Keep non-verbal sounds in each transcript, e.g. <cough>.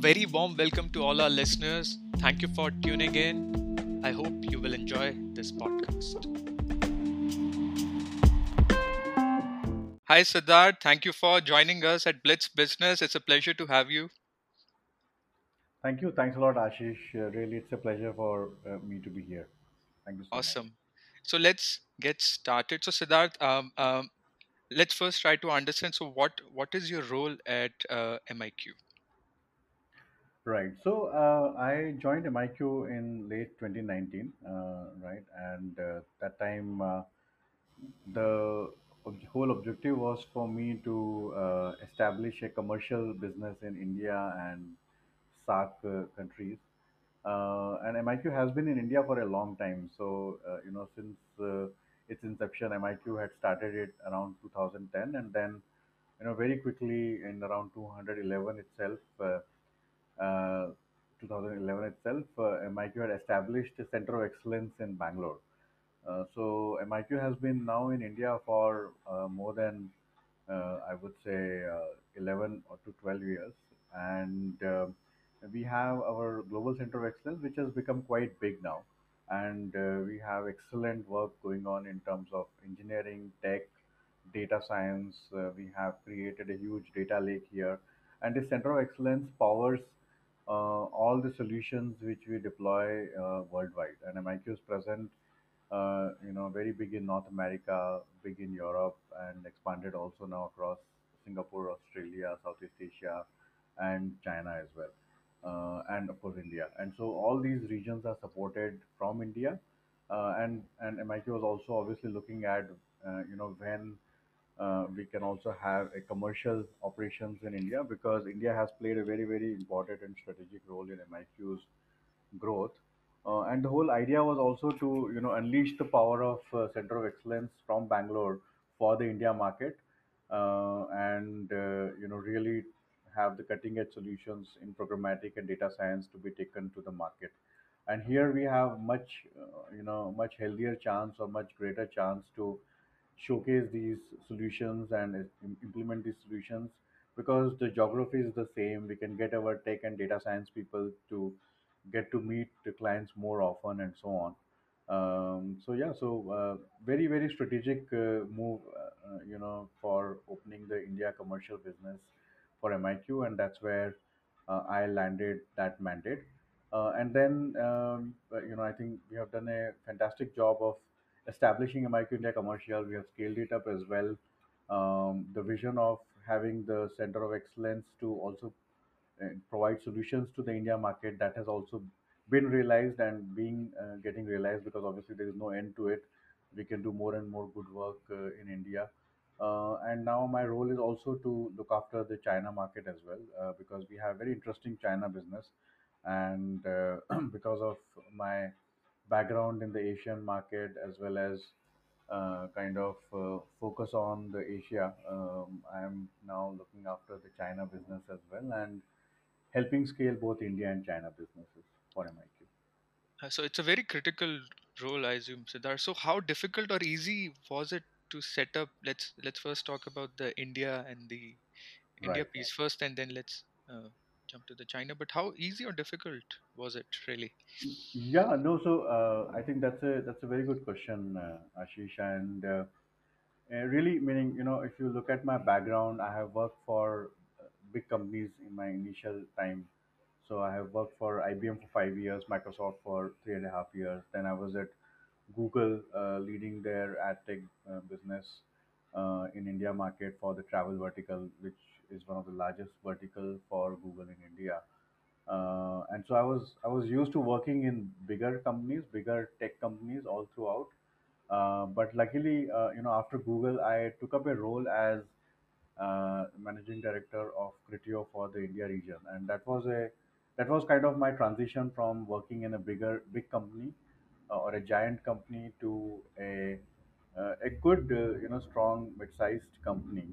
very warm welcome to all our listeners. Thank you for tuning in. I hope you will enjoy this podcast. Hi, Siddharth. Thank you for joining us at Blitz Business. It's a pleasure to have you. Thank you. Thanks a lot, Ashish. Uh, really, it's a pleasure for uh, me to be here. Thank you so much. Awesome. So let's get started. So, Siddharth, um, um, let's first try to understand. So, what what is your role at uh, MIQ? Right. So uh, I joined MIQ in late 2019, uh, right? And uh, that time, uh, the ob- whole objective was for me to uh, establish a commercial business in India and SAARC uh, countries. Uh, and MIQ has been in India for a long time. So, uh, you know, since uh, its inception, MIQ had started it around 2010, and then, you know, very quickly in around 211 itself, uh, uh, 2011 itself, uh, MIQ had established a center of excellence in Bangalore. Uh, so MIQ has been now in India for uh, more than I would say uh, 11 or to 12 years, and we have our global center of excellence, which has become quite big now, and uh, we have excellent work going on in terms of engineering, tech, data science. Uh, we have created a huge data lake here, and this center of excellence powers uh, all the solutions which we deploy uh, worldwide. And MIQ is present uh, you know, very big in North America, big in Europe, and expanded also now across Singapore, Australia, Southeast Asia, and China as well, uh, and of course India. And so all these regions are supported from India, uh, and and MIQ was also obviously looking at uh, you know when uh, we can also have a commercial operations in India because India has played a very very important and strategic role in MIQ's growth. Uh, and the whole idea was also to you know unleash the power of uh, center of excellence from Bangalore for the India market, uh, and uh, you know really have the cutting edge solutions in programmatic and data science to be taken to the market. And here we have much uh, you know much healthier chance or much greater chance to showcase these solutions and im- implement these solutions because the geography is the same. We can get our tech and data science people to get to meet the clients more often and so on. Um, so yeah, so uh, very very strategic uh, move, uh, uh, you know, for opening the India commercial business for MIQ, and that's where uh, I landed that mandate. Uh, and then um, uh, you know, I think we have done a fantastic job of establishing MIQ India commercial. We have scaled it up as well. Um, the vision of having the center of excellence to also provide solutions to the India market that has also been realized and being uh, getting realized because obviously there is no end to it. We can do more and more good work uh, in India. Uh, and now my role is also to look after the China market as well uh, because we have very interesting China business and uh, <clears throat> because of my background in the Asian market as well as uh, kind of uh, focus on the Asia. Um, I am now looking after the China business as well and helping scale both India and China businesses for MIQ. Uh, so it's a very critical role, I assume, Siddharth. So how difficult or easy was it to set up? Let's let's first talk about the India and the India Right. piece first, and then let's uh, jump to the China. But how easy or difficult was it really? Yeah, no, so uh, I think that's a that's a very good question, uh, Ashish. And uh, uh, really, meaning, you know, if you look at my background, I have worked for uh, big companies in my initial time. So I have worked for IBM for five years, Microsoft for three and a half years. Then I was at Google, uh, leading their ad tech business uh, in India market for the travel vertical, which is one of the largest vertical for Google in India. Uh, and so I was I was used to working in bigger companies, bigger tech companies all throughout. Uh, but luckily, uh, you know, after Google, I took up a role as uh, managing director of Criteo for the India region, and that was a that was kind of my transition from working in a bigger big company uh, or a giant company to a uh, a good you know strong mid-sized company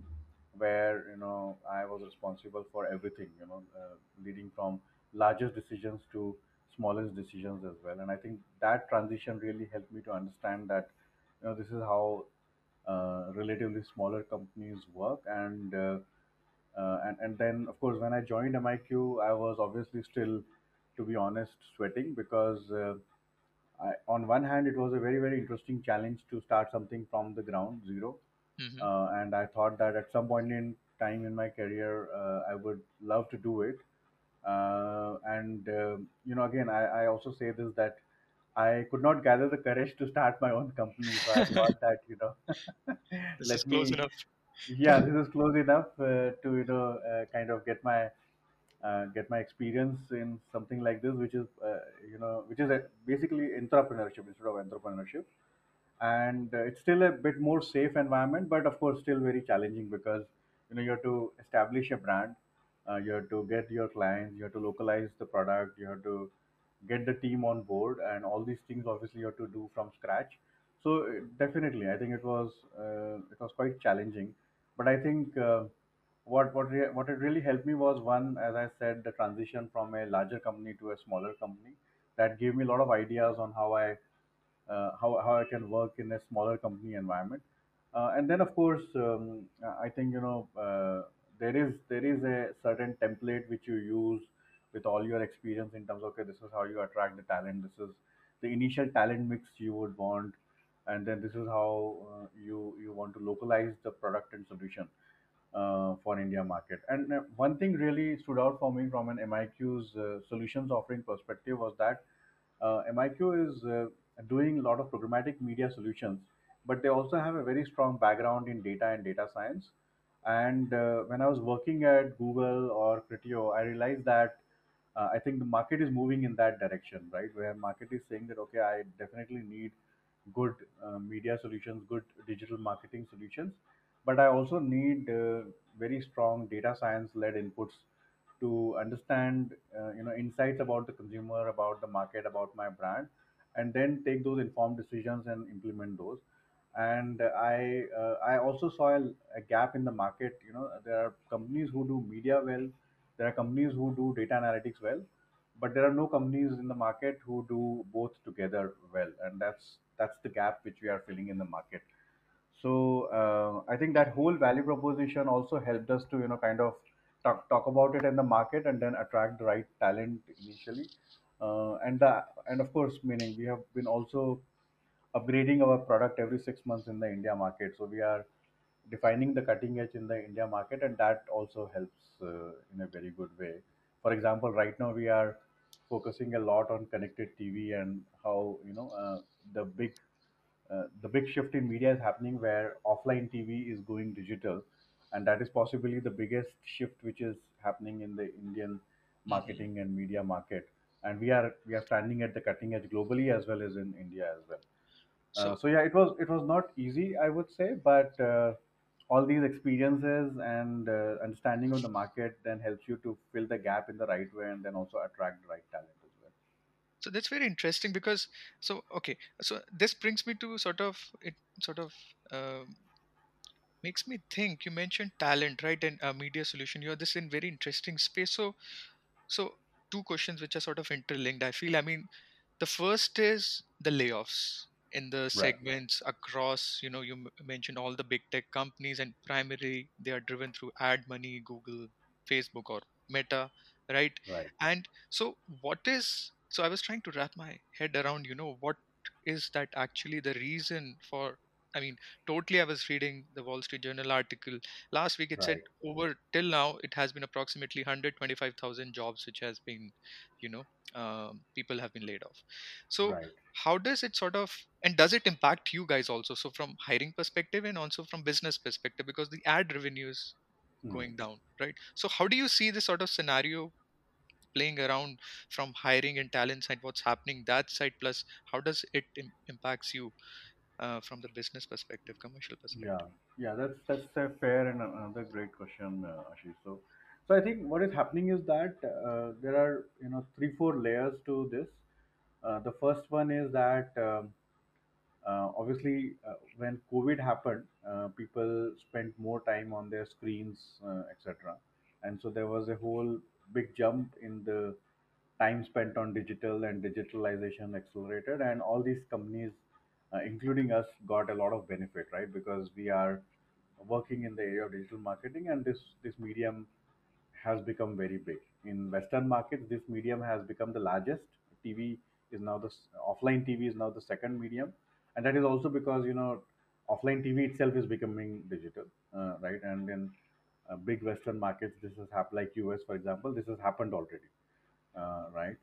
where you know I was responsible for everything you know uh, leading from largest decisions to smallest decisions as well. And I think that transition really helped me to understand that you know this is how uh, relatively smaller companies work. And uh, Uh, and and then of course when I joined MIQ, I was obviously still, to be honest, sweating because uh, I, on one hand it was a very very interesting challenge to start something from the ground zero, hmm uh, and I thought that at some point in time in my career uh, I would love to do it. Uh, and uh, you know again I, I also say this that I could not gather the courage to start my own company, so I thought <laughs> that you know <laughs> this is close me enough. yeah this is close enough uh, to you know uh, kind of get my uh, get my experience in something like this which is uh, you know which is basically intrapreneurship instead of entrepreneurship and uh, it's still a bit more safe environment but of course still very challenging because you know you have to establish a brand uh, you have to get your clients you have to localize the product you have to get the team on board and all these things obviously you have to do from scratch. So uh, definitely i think it was uh, it was quite challenging. But i think uh, what what rea- what it really helped me was one as i said the transition from a larger company to a smaller company. That gave me a lot of ideas on how i how, how I can work in a smaller company environment. Uh, and then, of course, um, I think you know uh, there is there is a certain template which you use with all your experience in terms of okay, this is how you attract the talent. This is the initial talent mix you would want, and then this is how uh, you you want to localize the product and solution uh, for India market. And uh, one thing really stood out for me from an MIQ's uh, solutions offering perspective was that uh, MIQ is uh, doing a lot of programmatic media solutions, but they also have a very strong background in data and data science. And uh, when I was working at Google or Criteo, I realized that uh, I think the market is moving in that direction, right? Where market is saying that okay, I definitely need good uh, media solutions, good digital marketing solutions, but I also need uh, very strong data science led inputs to understand uh, you know insights about the consumer, about the market, about my brand, and then take those informed decisions and implement those. And I uh, I also saw a, a gap in the market. You know, there are companies who do media well, there are companies who do data analytics well, but there are no companies in the market who do both together well, and that's that's the gap which we are filling in the market. So uh, I think that whole value proposition also helped us to you know kind of talk talk about it in the market and then attract the right talent initially. Uh, and the, and of course, meaning we have been also upgrading our product every six months in the India market. So we are defining the cutting edge in the India market, and that also helps uh, in a very good way. For example, right now we are focusing a lot on connected TV and how you know uh, the big uh, the big shift in media is happening where offline TV is going digital, and that is possibly the biggest shift which is happening in the Indian hmm marketing and media market. And we are we are standing at the cutting edge globally as well as in India as well. Uh, So so yeah, it was it was not easy, I would say, but uh, all these experiences and uh, understanding of the market then helps you to fill the gap in the right way and then also attract the right talent as well. so that's very interesting because so okay so this brings me to sort of it sort of um makes me think you mentioned talent right and uh, media solution you're this in very interesting space so so two questions which are sort of interlinked. I feel i mean the first is the layoffs in the Right, segments across you know you m- mentioned all the big tech companies and primarily they are driven through ad money google facebook or meta right? Right, and so what is so i was trying to wrap my head around you know what is that actually the reason for i mean totally i was reading the wall street journal article last week. It said over till now it has been approximately 125000 jobs which has been you know um, people have been laid off. So right. how does it sort of and does it impact you guys also? So from hiring perspective and also from business perspective because the ad revenue is Hmm. going down right? So how do you see this sort of scenario playing around from hiring and talent side? What's happening that side? Plus how does it Im- impacts you uh, from the business perspective commercial perspective yeah, yeah, that's that's a fair and another great question, uh, Ashish. So, so I think what is happening is that uh, there are you know three four layers to this. Uh, the first one is that um, uh, obviously uh, when COVID happened, uh, people spent more time on their screens, etc. And so there was a whole big jump in the time spent on digital and digitalization accelerated, and all these companies, uh, including us, got a lot of benefit, right? Because we are working in the area of digital marketing, and this this medium has become very big. In Western markets, this medium has become the largest. TV is now the offline TV is now the second medium, and that is also because you know offline TV itself is becoming digital, uh, right? And in uh, big Western markets, this has happened, like US, for example, this has happened already, uh, right?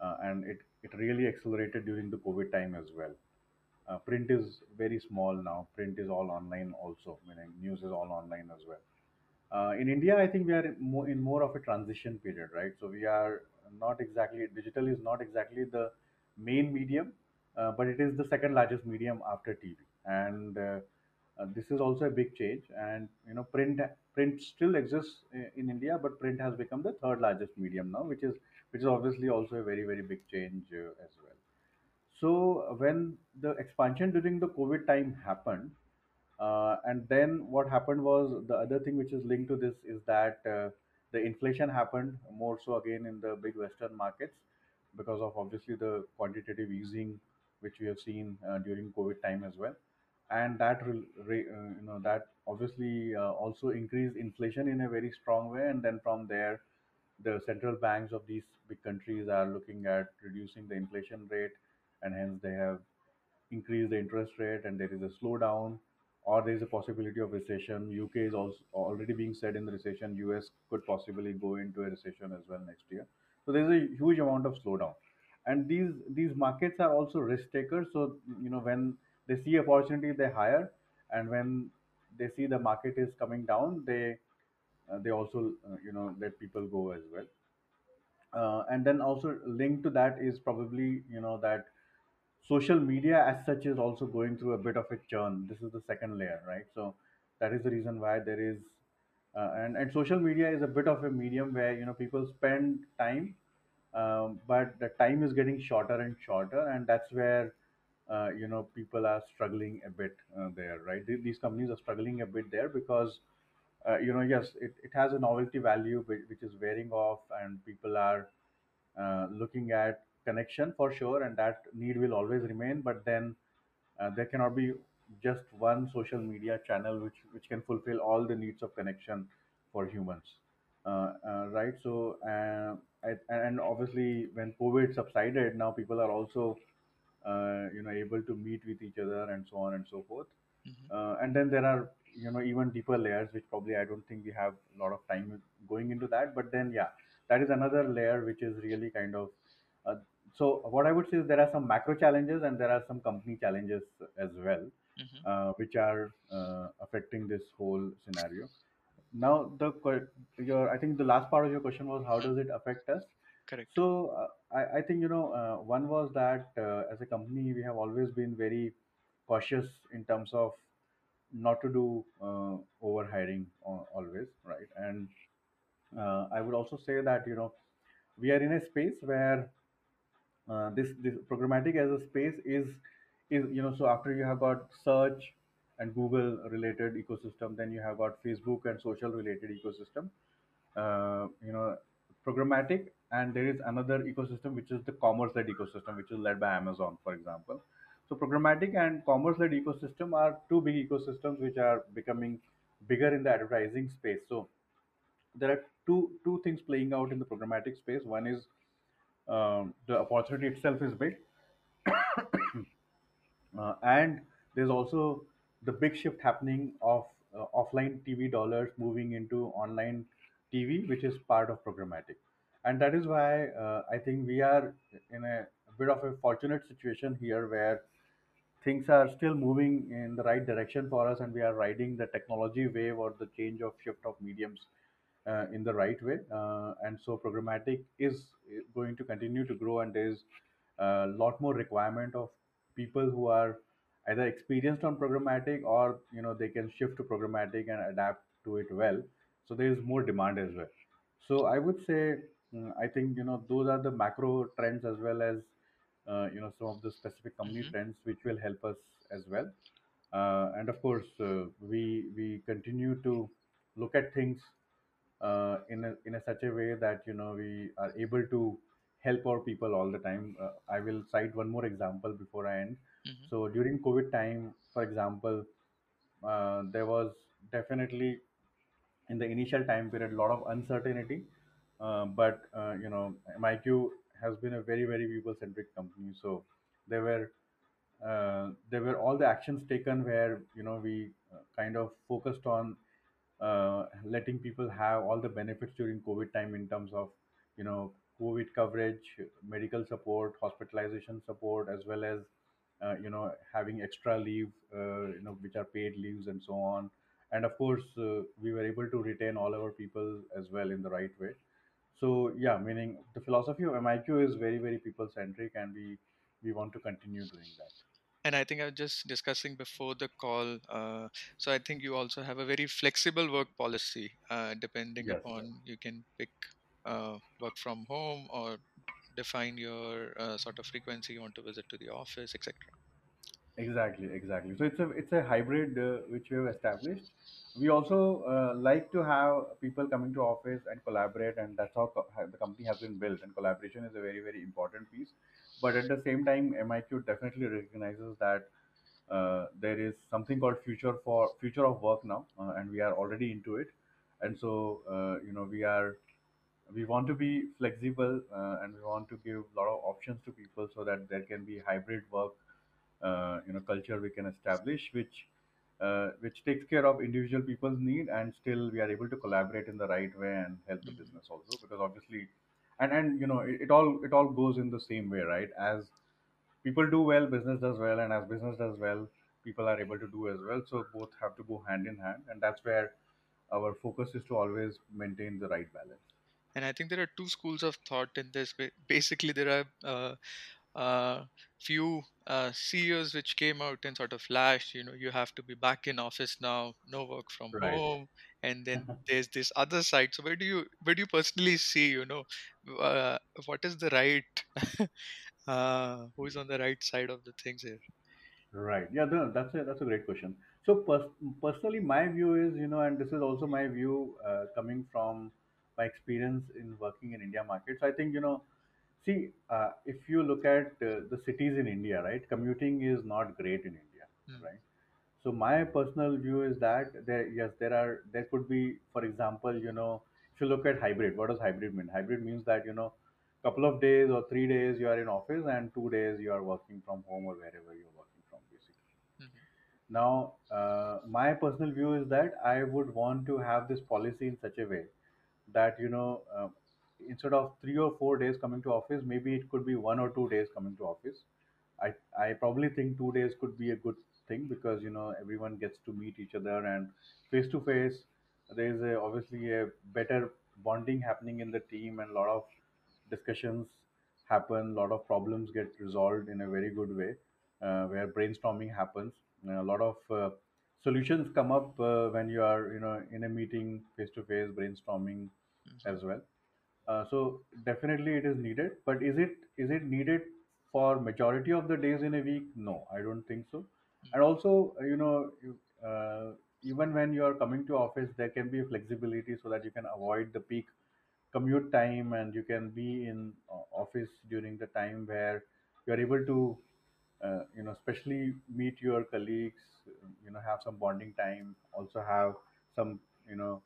Uh, and it it really accelerated during the COVID time as well. Uh, print is very small now. Print is all online also, meaning news is all online as well. Uh, in India, I think we are in more, of a transition period, right? So we are not exactly digital is not exactly the main medium, uh, but it is the second largest medium after TV, and uh, uh, this is also a big change. And you know, print print still exists in India, but print has become the third largest medium now, which is which is obviously also a very very big change uh, as well. So when the expansion during the COVID time happened, uh, and then what happened was the other thing which is linked to this is that uh, the inflation happened more so again in the big Western markets because of obviously the quantitative easing which we have seen uh, during COVID time as well, and that re- re- uh, you know that obviously uh, also increased inflation in a very strong way, and then from there the central banks of these big countries are looking at reducing the inflation rate, and hence they have increased the interest rate and there is a slowdown or there is a possibility of recession. UK is also already being said in the recession. US could possibly go into a recession as well next year. So there's a huge amount of slowdown. And these these markets are also risk takers. So you know when they see opportunity, they hire, and when they see the market is coming down, they uh, they also uh, you know let people go as well. Uh, and then also linked to that is probably you know that social media as such is also going through a bit of a churn. This is the second layer, right? So that is the reason why there is, uh, and and social media is a bit of a medium where you know people spend time, um, but the time is getting shorter and shorter, and that's where uh, you know people are struggling a bit uh, there, right? Th- These companies are struggling a bit there because uh, you know yes, it, it has a novelty value which is wearing off, and people are uh, looking at connection for sure, and that need will always remain. But then uh, there cannot be just one social media channel which which can fulfill all the needs of connection for humans, uh, uh, right? So, uh, I, and obviously when COVID subsided, now people are also uh, you know able to meet with each other and so on and so forth hmm uh, and then there are you know even deeper layers which probably i don't think we have a lot of time going into that but then yeah that is another layer which is really kind of uh, so what i would say is there are some macro challenges and there are some company challenges as well hmm uh, which are uh, affecting this whole scenario. Now the your i think the last part of your question was how does it affect us? Correct. so uh, I, I think you know uh, one was that uh, as a company we have always been very cautious in terms of not to do uh, over hiring always right? And uh, i would also say that you know we are in a space where uh, this this programmatic as a space is is you know so after you have got search and google related ecosystem then you have got facebook and social related ecosystem. Uh, you know programmatic and there is another ecosystem which is the commerce led ecosystem which is led by amazon for example. So programmatic and commerce led ecosystem are two big ecosystems which are becoming bigger in the advertising space. So there are two two things playing out in the programmatic space one is um, the opportunity itself is big <coughs> uh, and there's also the big shift happening of uh, offline TV dollars moving into online TV, which is part of programmatic. And that is why uh, I think we are in a, a bit of a fortunate situation here where things are still moving in the right direction for us and we are riding the technology wave or the change of shift of mediums uh, in the right way. Uh, and so programmatic is going to continue to grow, and there's a lot more requirement of people who are either experienced on programmatic or you know they can shift to programmatic and adapt to it well. So there is more demand as well. So I would say mm, I think you know those are the macro trends as well as uh, you know some of the specific company hmm trends which will help us as well. Uh, and of course, uh, we we continue to look at things uh, in a in a such a way that you know we are able to help our people all the time. Uh, I will cite one more example before I end. hmm So during COVID time, for example, uh, there was definitely in the initial time period a lot of uncertainty uh, but uh, you know MIQ has been a very very people centric company so there were uh, there were all the actions taken where you know we kind of focused on uh, letting people have all the benefits during COVID time in terms of you know COVID coverage, medical support, hospitalization support, as well as uh, you know having extra leave, uh, you know which are paid leaves and so on. And of course, uh, we were able to retain all our people as well in the right way. So yeah, meaning the philosophy of MIQ is very very people centric, and we we want to continue doing that. And I think I was just discussing before the call. Uh, so I think you also have a very flexible work policy, uh, depending Yes. upon you can pick uh, work from home or define your uh, sort of frequency you want to visit to the office, etc. Exactly, exactly. So it's a it's a hybrid uh, which we have established. We also uh, like to have people coming to office and collaborate, and that's how co- the company has been built. And collaboration is a very very important piece. But at the same time, MIQ definitely recognizes that uh, there is something called future for future of work now, uh, and we are already into it. And so uh, you know we are we want to be flexible uh, and we want to give a lot of options to people so that there can be hybrid work you know culture we can establish which uh, which takes care of individual people's need and still we are able to collaborate in the right way and help the business also because obviously and and you know it, it all it all goes in the same way right? As people do well business does well and as business does well people are able to do as well. So both have to go hand in hand and that's where our focus is to always maintain the right balance. And I think there are two schools of thought in this. Basically, there are uh, uh, few uh, CEOs which came out and sort of flashed, you know, you have to be back in office now, no work from right home, and then <laughs> there's this other side. So where do you where do you personally see, you know, uh, what is the right, <laughs> uh, who is on the right side of the things here? Right. Yeah, no, that's a that's a great question. So pers- personally, my view is, you know, and this is also my view uh, coming from my experience in working in India markets. I think, you know, see, uh, if you look at uh, the cities in India, right, commuting is not great in India, Mm, right? So my personal view is that there, yes, there are there could be, for example, you know, if you look at hybrid, what does hybrid mean? Hybrid means that you know, couple of days or three days you are in office and two days you are working from home or wherever you're working from, basically. mhm, Now, uh, my personal view is that I would want to have this policy in such a way that you know, uh, instead of three or four days coming to office, maybe it could be one or two days coming to office I I probably think two days could be a good thing because you know everyone gets to meet each other and face to face. There is a, obviously a better bonding happening in the team and a lot of discussions happen. A lot of problems get resolved in a very good way, uh, where brainstorming happens. A lot of uh, solutions come up uh, when you are you know in a meeting face to face brainstorming mhm, as well. Uh, so definitely it is needed, but is it is it needed for majority of the days in a week? No, I don't think so. And also, uh, you know, uh, even when you are coming to office, there can be flexibility so that you can avoid the peak commute time and you can be in uh, office during the time where you are able to uh, you know especially meet your colleagues you know have some bonding time also have some you know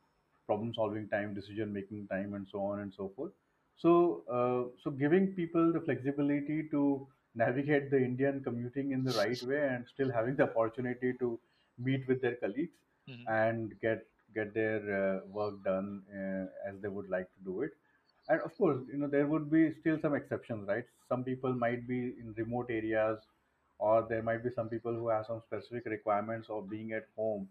problem solving time decision making time and so on and so forth. So uh, so giving people the flexibility to navigate the indian commuting in the right way and still having the opportunity to meet with their colleagues mhm, and get get their uh, work done uh, as they would like to do it. And of course you know there would be still some exceptions right? Some people might be in remote areas or there might be some people who have some specific requirements of being at home.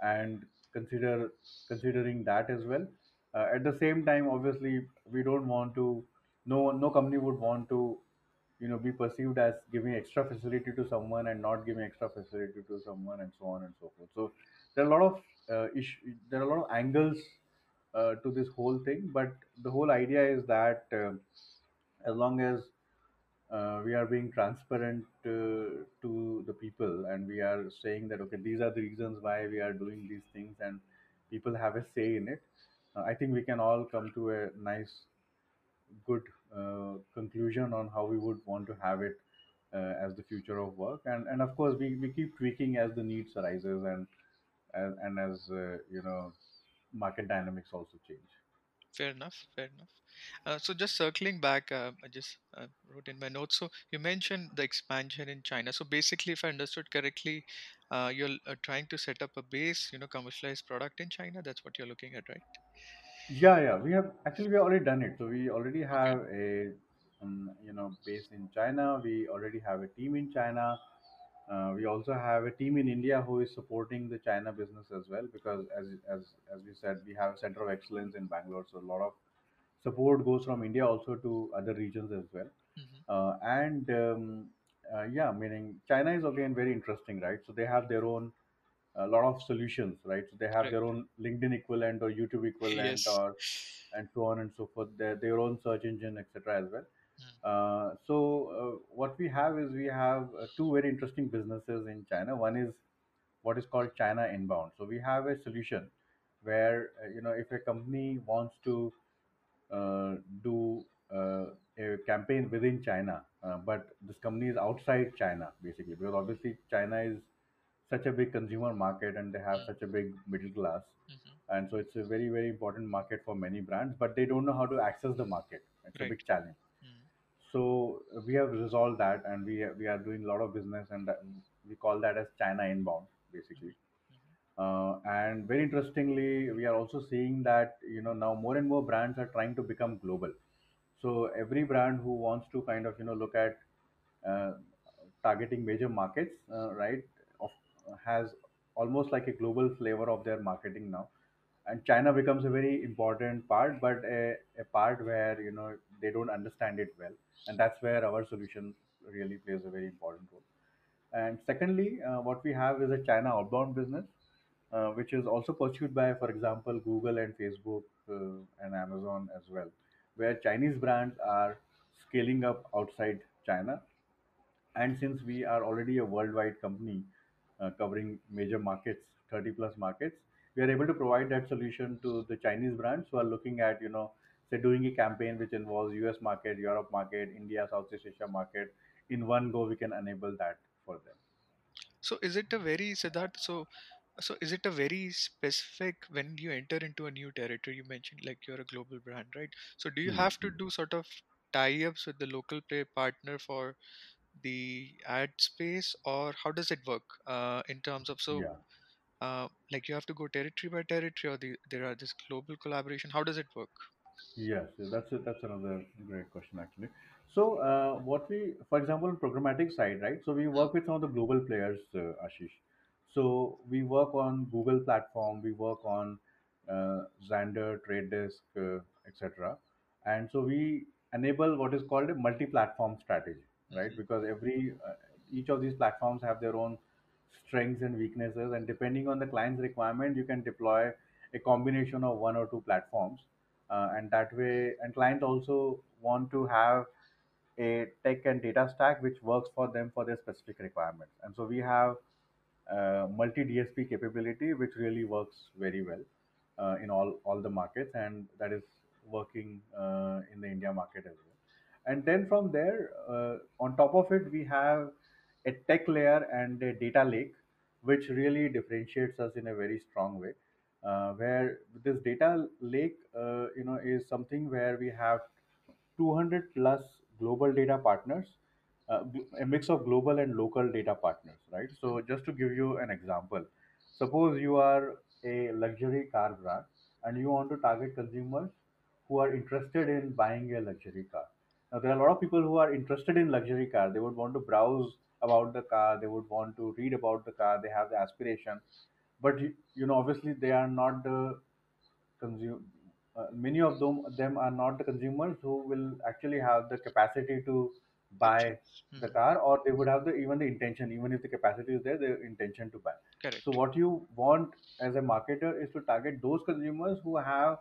And consider considering that as well. Uh, at the same time obviously we don't want to no no company would want to you know be perceived as giving extra facility to someone and not giving extra facility to someone and so on and so forth. So there are a lot of uh, issue, there are a lot of angles uh, to this whole thing but the whole idea is that uh, as long as uh, we are being transparent uh, to the people and we are saying that okay these are the reasons why we are doing these things and people have a say in it. Uh, i think we can all come to a nice good uh, conclusion on how we would want to have it uh, as the future of work. And and of course we, we keep tweaking as the needs arises and as, and as uh, you know market dynamics also change Fair enough. Fair enough. Uh, so just circling back, uh, I just uh, wrote in my notes. So you mentioned the expansion in China. So basically, if I understood correctly, uh, you're uh, trying to set up a base, you know, commercialized product in China. That's what you're looking at, right? yeah yeah we have actually we already done it so we already Okay. have a um, you know base in china we already have a team in china uh, we also have a team in india who is supporting the china business as well because as as as we said we have a center of excellence in bangalore so a lot of support goes from india also to other regions as well hmm uh, and um, uh, yeah meaning china is again very interesting right so they have their own a lot of solutions, right? So they have their own LinkedIn equivalent or YouTube <laughs> equivalent Yes. or and so on and so forth. Their their own search engine, etc. as well. Mm, Uh, so uh, what we have is we have uh, two very interesting businesses in China. One is what is called China Inbound. So we have a solution where uh, you know if a company wants to uh, do uh, a campaign within China, uh, but this company is outside China basically because obviously China is such a big consumer market and they have mm, such a big middle class. Hmm and so it's a very very important market for many brands but they don't know how to access the market. It's a big challenge so uh, we have resolved that and we we are doing a lot of business and that, we call that as china inbound basically. Hmm hmm uh, and very interestingly we are also seeing that you know now more and more brands are trying to become global. So every brand who wants to kind of you know look at uh, targeting major markets, uh, right, of, has almost like a global flavor of their marketing now. And China becomes a very important part, but a, a part where you know they don't understand it well, and that's where our solution really plays a very important role. And secondly, uh, what we have is a China outbound business, uh, which is also pursued by, for example, Google and Facebook uh, and Amazon as well, where Chinese brands are scaling up outside China and since we are already a worldwide company uh, covering major markets, 30 plus markets, we are able to provide that solution to the Chinese brands who are looking at, you know, say doing a campaign which involves US market, Europe market, India, Southeast Asia market. In one go, we can enable that for them. So is it a very Siddharth? So so is it a very specific when you enter into a new territory? You mentioned like you're a global brand, right? So do you Mhm, have to do sort of tie-ups with the local play partner for the ad space, or how does it work uh, in terms of so Yeah. Uh, like you have to go territory by territory, or the, there are this global collaboration? How does it work? Yes, that's a, that's another great question actually. So, uh, what we, for example, on programmatic side, right? So we work with some of the global players, uh, Ashish. So we work on Google platform, we work on uh, Xandr, Trade Desk, uh, etc. And so we enable what is called a multi-platform strategy, right? mhm, Because every uh, each of these platforms have their own strengths and weaknesses, and depending on the client's requirement, you can deploy a combination of one or two platforms uh, and that way and clients also want to have a tech and data stack which works for them for their specific requirements. And so we have uh, multi dsp capability which really works very well uh, in all all the markets and that is working uh, in the india market as well. And then from there uh, on top of it we have a tech layer and a data lake which really differentiates us in a very strong way. Uh, where this data lake uh, you know is something where we have 200 plus global data partners uh, a mix of global and local data partners right? So just to give you an example suppose you are a luxury car brand and you want to target consumers who are interested in buying a luxury car. Now there are a lot of people who are interested in luxury car. They would want to browse about the car they would want to read about the car they have the aspiration but you, you know obviously they are not the consume uh, many of them them are not the consumers who will actually have the capacity to buy the Mhm. car or they would have the even the intention even if the capacity is there the intention to buy Correct. so what you want as a marketer is to target those consumers who have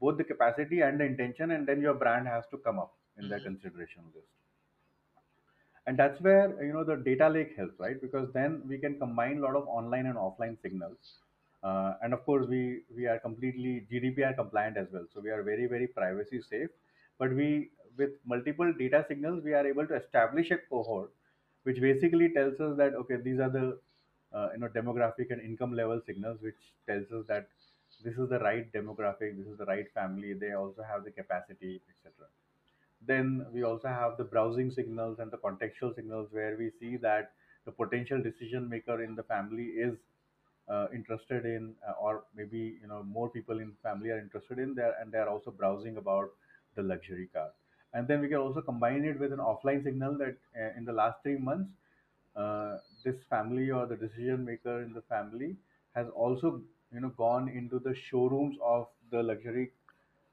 both the capacity and the intention and then your brand has to come up in their hmm consideration list and that's where you know the data lake helps right? Because then we can combine a lot of online and offline signals. Uh, and of course we we are completely gdpr compliant as well. So we are very very privacy safe. But we with multiple data signals we are able to establish a cohort which basically tells us that okay these are the uh, you know demographic and income level signals which tells us that this is the right demographic this is the right family they also have the capacity etc then we also have the browsing signals and the contextual signals where we see that the potential decision maker in the family is uh, interested in uh, or maybe you know more people in family are interested in there and they are also browsing about the luxury car. And then we can also combine it with an offline signal that uh, in the last three months uh, this family or the decision maker in the family has also you know gone into the showrooms of the luxury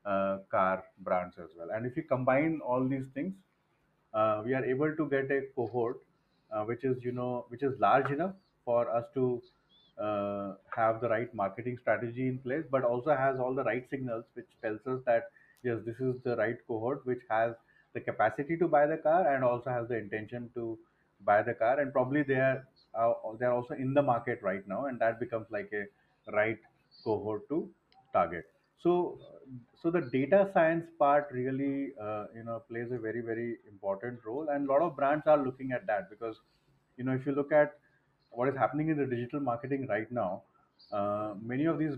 uh, car brands as well. And if you combine all these things uh, we are able to get a cohort uh, which is you know which is large enough for us to uh, have the right marketing strategy in place but also has all the right signals which tells us that yes this is the right cohort which has the capacity to buy the car and also has the intention to buy the car. And probably they are uh, they are also in the market right now and that becomes like a right cohort to target so so the data science part really uh, you know plays a very very important role and a lot of brands are looking at that because you know if you look at what is happening in the digital marketing right now uh, many of these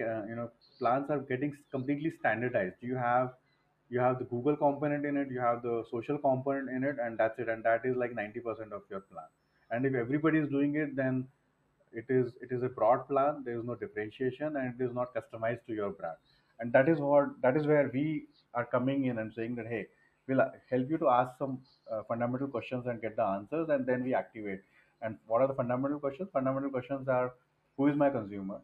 uh, you know plans are getting completely standardized. You have you have the google component in it you have the social component in it and that's it and that is like 90% of your plan. And if everybody is doing it then it is it is a broad plan. There is no differentiation and it is not customized to your brand. And that is what that is where we are coming in and saying that hey we'll help you to ask some uh, fundamental questions and get the answers and then we activate. And what are the fundamental questions? Fundamental questions are who is my consumer?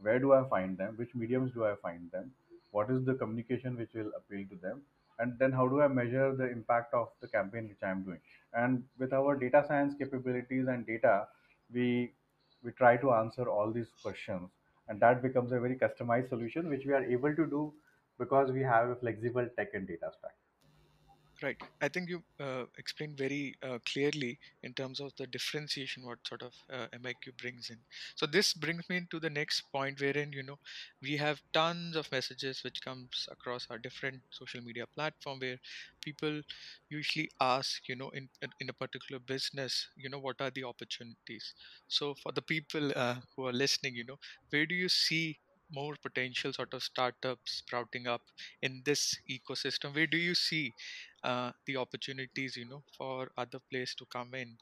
Where do i find them? Which mediums do i find them? What is the communication which will appeal to them? And then how do i measure the impact of the campaign which i am doing? And with our data science capabilities and data we we try to answer all these questions. And that becomes a very customized solution which we are able to do because we have a flexible tech and data stack Right. I think you uh, explained very uh, clearly in terms of the differentiation what sort of uh, MIQ brings in. So this brings me to the next point wherein you know we have tons of messages which comes across our different social media platform where people usually ask you know in in a particular business you know what are the opportunities. So for the people uh, who are listening, you know where do you see more potential sort of startups sprouting up in this ecosystem where do you see uh, the opportunities you know for other players to come in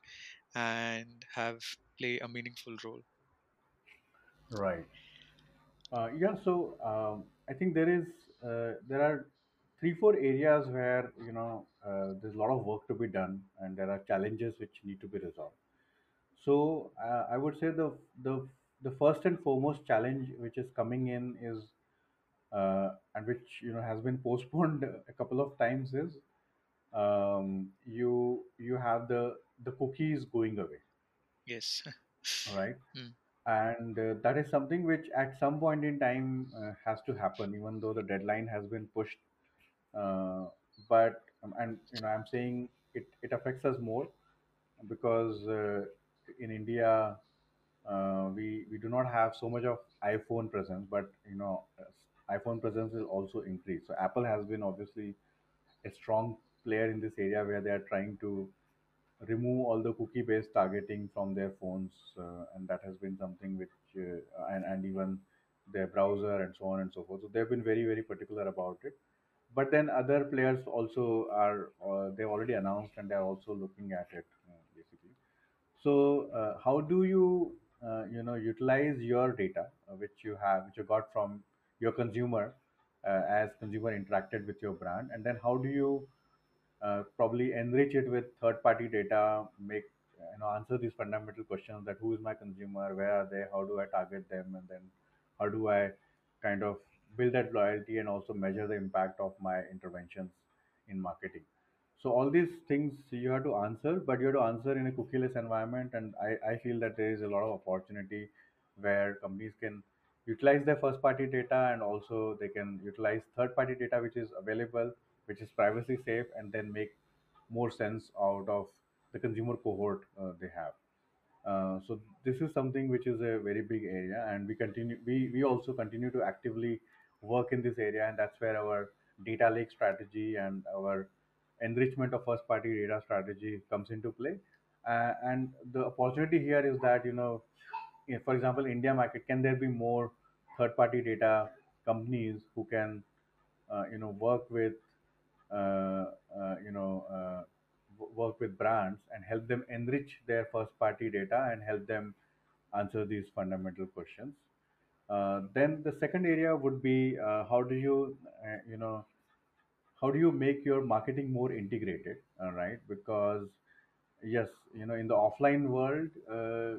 and have play a meaningful role. Right. Uh, yeah so um, i think there is uh, there are three four areas where you know uh, there's a lot of work to be done and there are challenges which need to be resolved. So uh, i would say the the the first and foremost challenge which is coming in is uh, and which you know has been <laughs> postponed a couple of times is um, you you have the the cookies going away. Yes. Right? <laughs> Mm, and uh, that is something which at some point in time uh, has to happen even though the deadline has been pushed. Uh, but um, and you know i'm saying it, it affects us more because uh, in india uh, we we do not have so much of iphone presence but you know uh, iphone presence will also increase. So apple has been obviously a strong player in this area where they are trying to remove all the cookie based targeting from their phones uh, and that has been something which uh, and, and even their browser and so on and so forth. So they've been very very particular about it. But then other players also are uh, they've already announced and they're also looking at it uh, basically. So uh, how do you uh, you know utilize your data which you have which you got from your consumer as consumer interacted with your brand? And then how do you uh, probably enrich it with third party data make you know answer these fundamental questions that who is my consumer where are they how do i target them and then how do i kind of build that loyalty and also measure the impact of my interventions in marketing. So all these things you have to answer but you have to answer in a cookieless environment and i, I feel that there is a lot of opportunity where companies can utilize their first party data and also they can utilize third party data which is available which is privacy safe and then make more sense out of the consumer cohort uh, they have. Uh, so this is something which is a very big area and we continue we, we also continue to actively work in this area and that's where our data lake strategy and our enrichment of first party data strategy comes into play. Uh, and the opportunity here is that you know for example india market can there be more third party data companies who can uh, you know work with you know uh, work with brands and help them enrich their first party data and help them answer these fundamental questions. Uh, then the second area would be uh, how do you uh, you know how do you make your marketing more integrated uh, right? Because yes you know in the offline world uh,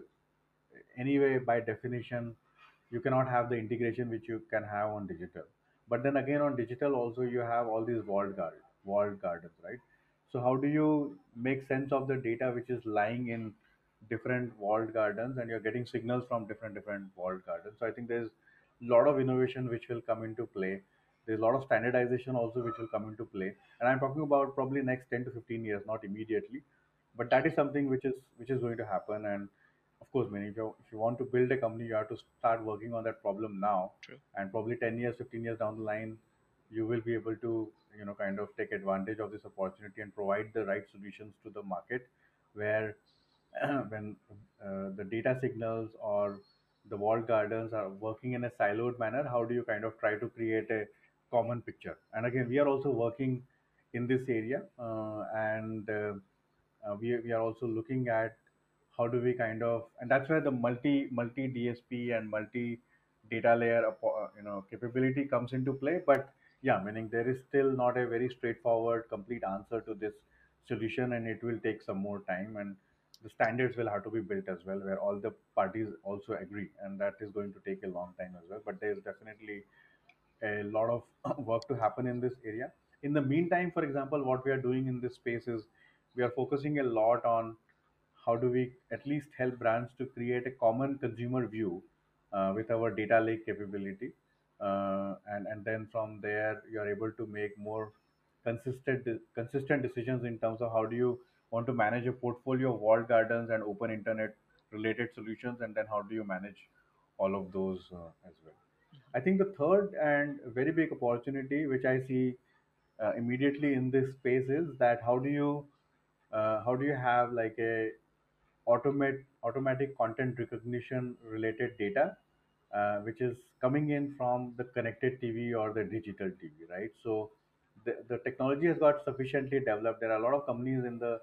anyway by definition you cannot have the integration which you can have on digital but then again on digital also you have all these walled walled gardens right? So how do you make sense of the data which is lying in different walled gardens and you're getting signals from different different walled gardens? So i think there's a lot of innovation which will come into play. There's a lot of standardization also which will come into play. And i'm talking about probably next 10 to 15 years not immediately. But that is something which is which is going to happen. And of course, man, if you if you want to build a company, you have to start working on that problem now, True. and probably ten years, fifteen years down the line, you will be able to you know kind of take advantage of this opportunity and provide the right solutions to the market, where <clears throat> when uh, the data signals or the walled gardens are working in a siloed manner, how do you kind of try to create a common picture? And again, we are also working in this area, uh, and uh, uh, we, we are also looking at how do we kind of and that's where the multi multi dsp and multi data layer uh, you know capability comes into play. But yeah meaning there is still not a very straightforward complete answer to this solution and it will take some more time. And the standards will have to be built as well where all the parties also agree and that is going to take a long time as well. But there is definitely a lot of <clears throat> work to happen in this area. In the meantime, for example, what we are doing in this space is we are focusing a lot on how do we at least help brands to create a common consumer view uh, with our data lake capability. Uh, and, and then from there, you are able to make more consistent consistent decisions in terms of how do you want to manage a portfolio of walled gardens and open internet related solutions, and then how do you manage all of those uh, as well. Mhm. I think the third and very big opportunity, which I see uh, immediately in this space, is that how do you uh, how do you have like a automate automatic content recognition related data, uh, which is coming in from the connected TV or the digital TV, right? So the, the technology has got sufficiently developed. There are a lot of companies in the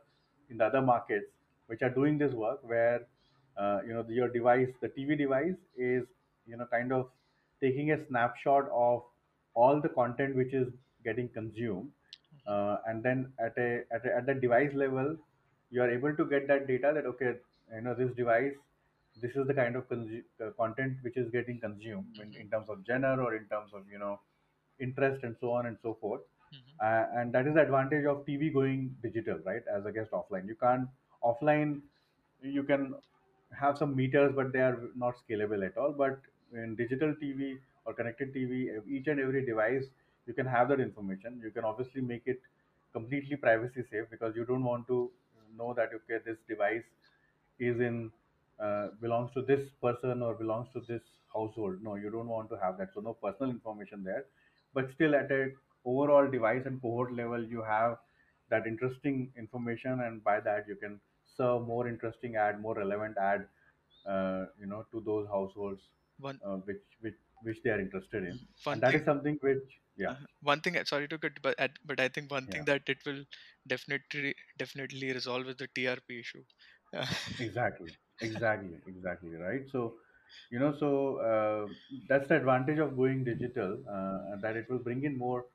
in the other markets which are doing this work where uh, you know your device, the TV device, is you know kind of taking a snapshot of all the content which is getting consumed uh, and then at a, at a at the device level you are able to get that data that okay you know this device this is the kind of consu- uh, content which is getting consumed in, Mhm. in terms of genre or in terms of you know interest and so on and so forth Mhm. uh, and that is the advantage of tv going digital right as against offline you can't offline you can have some meters but they are not scalable at all but in digital tv or connected tv each and every device you can have that information you can obviously make it completely privacy safe because you don't want to know that okay this device is in uh, belongs to this person or belongs to this household. No you don't want to have that. So no personal information there. But still at a overall device and cohort level you have that interesting information and by that you can serve more interesting ad more relevant ad uh, you know to those households One uh, which which which they are interested in. Mhm. and that is thing something which yeah. Uh, one thing sorry to cut but but I think one yeah. thing that it will definitely definitely resolve is the TRP issue. Uh, <laughs> exactly. Exactly. Exactly right? So you know so uh, that's the advantage of going digital uh, that it will bring in more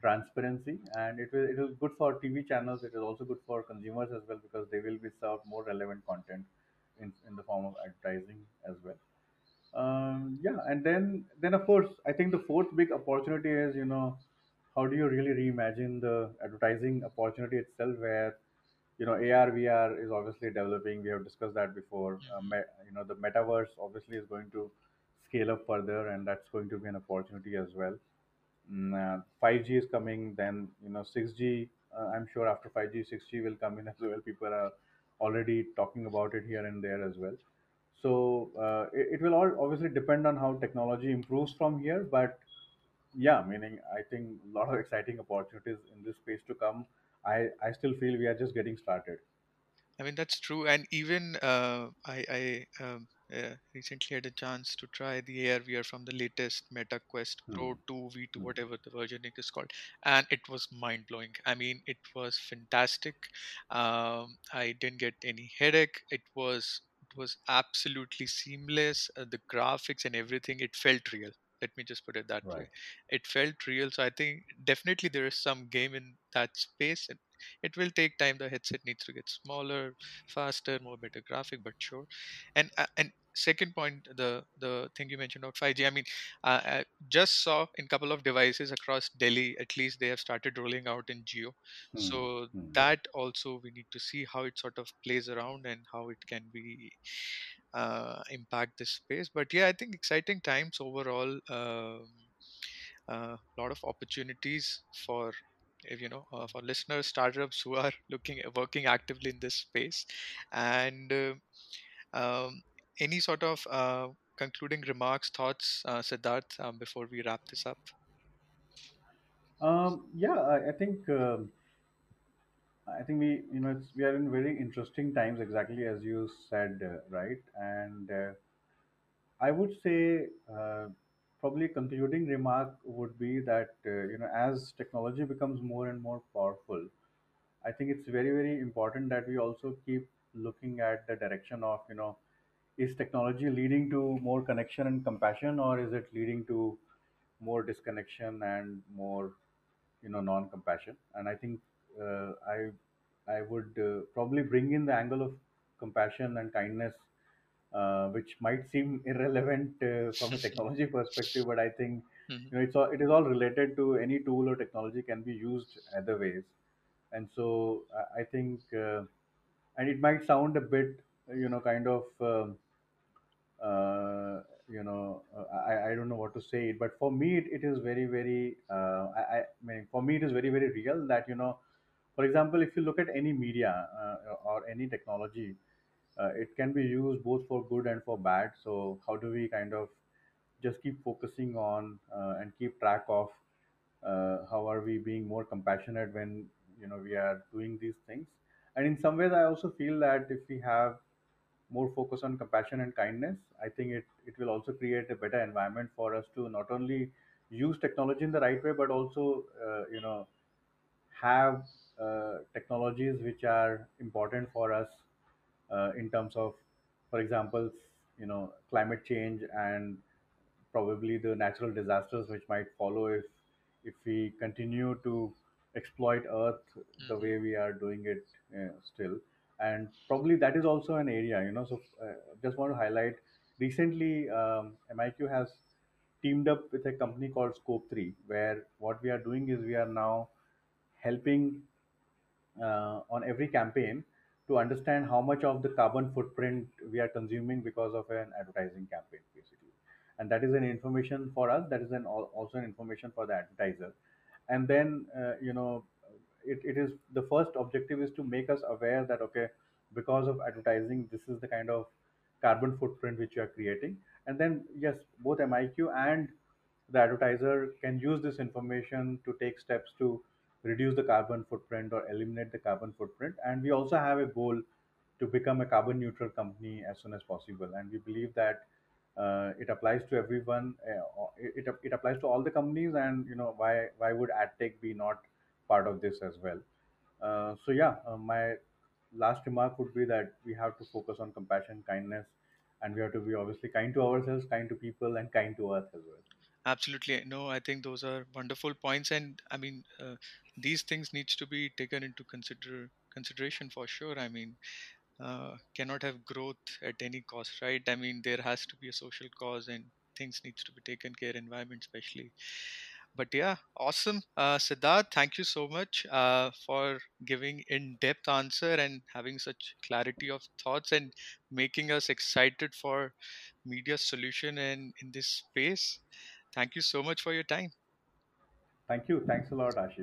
transparency and it will it is good for tv channels. It is also good for consumers as well because they will be served more relevant content in, in the form of advertising as well um, yeah and then then of course i think the fourth big opportunity is you know how do you really reimagine the advertising opportunity itself where you know ar vr is obviously developing. We have discussed that before. Uh, me- you know the metaverse obviously is going to scale up further and that's going to be an opportunity as well. Mm, uh, 5g is coming then you know 6g uh, i'm sure after 5g 6g will come in as well. People are already talking about it here and there as well so uh, it, it will all obviously depend on how technology improves from here but yeah meaning i think a lot of <laughs> exciting opportunities in this space to come i i still feel we are just getting started I mean, that's true. And even uh, I, I um, uh, recently had a chance to try the AR VR from the latest Meta Quest Hmm. Pro 2 V2, Hmm. whatever the version it is called. And it was mind blowing. I mean, it was fantastic. Um, I didn't get any headache. It was was absolutely seamless. Uh, the graphics and everything, it felt real. Let me just put it that Right. way. It felt real. So I think definitely there is some game in that space. And it will take time. The headset needs to get smaller, faster, more better graphic, but sure. And uh, and second point, the the thing you mentioned about 5G. I mean, uh, I just saw in couple of devices across Delhi. At least they have started rolling out in Jio. Hmm. So Hmm. that also we need to see how it sort of plays around and how it can be uh, impact this space. But yeah, I think exciting times overall. Um, a lot of opportunities for if you know uh, for listeners startups who are <laughs> looking working actively in this space and uh, um, any sort of uh, concluding remarks thoughts uh, siddharth um, before we wrap this up? Um, yeah, I, I think um I think we you know we are in very interesting times exactly as you said uh, right? And uh, I would say uh, probably concluding remark would be that uh, you know as technology becomes more and more powerful I think it's very very important that we also keep looking at the direction of you know is technology leading to more connection and compassion or is it leading to more disconnection and more you know non-compassion? And i think uh, i i would uh, probably bring in the angle of compassion and kindness uh, which might seem <laughs> irrelevant uh, from a technology <laughs> perspective but i think Mhm, you know it's all it is all related to any tool or technology can be used other ways. And so i I think uh, and it might sound a bit you know kind of um, uh, you know, uh, I, I don't know what to say it, but for me, it, it is very, very, uh, I, I mean, for me, it is very, very real that, you know, for example, if you look at any media uh, or any technology, uh, it can be used both for good and for bad. So, how do we kind of just keep focusing on uh, and keep track of uh, how are we being more compassionate when, you know, we are doing these things? And in some ways, I also feel that if we have more focus on compassion and kindness, I think it, it will also create a better environment for us to not only use technology in the right way, but also, uh, you know, have uh, technologies which are important for us uh, in terms of, for example, you know, climate change and probably the natural disasters which might follow if if we continue to exploit Earth the mhm, way we are doing it uh, still. And probably that is also an area, you know. So uh, just want to highlight. Recently, um, MIQ has teamed up with a company called Scope3, where what we are doing is we are now helping uh, on every campaign to understand how much of the carbon footprint we are consuming because of an advertising campaign basically and that is an information for us that is an also an information for the advertiser and then uh, you know it, it is the first objective is to make us aware that okay because of advertising this is the kind of carbon footprint which you are creating and then yes both miq and the advertiser can use this information to take steps to reduce the carbon footprint or eliminate the carbon footprint. And we also have a goal to become a carbon neutral company as soon as possible. And we believe that uh, it applies to everyone. Uh, it, it, it applies to all the companies. And you know why why would AdTech be not part of this as well? Uh, so yeah, uh, my last remark would be that we have to focus on compassion, kindness, and we have to be obviously kind to ourselves, kind to people, and kind to earth as well. absolutely no i think those are wonderful points and i mean uh, these things needs to be taken into consider consideration for sure i mean uh, cannot have growth at any cost right i mean there has to be a social cause and things needs to be taken care environment especially but yeah awesome uh, siddharth thank you so much uh, for giving in-depth answer and having such clarity of thoughts and making us excited for media solution and in this space thank you so much for your time Thank you. Thanks a lot, Ashish.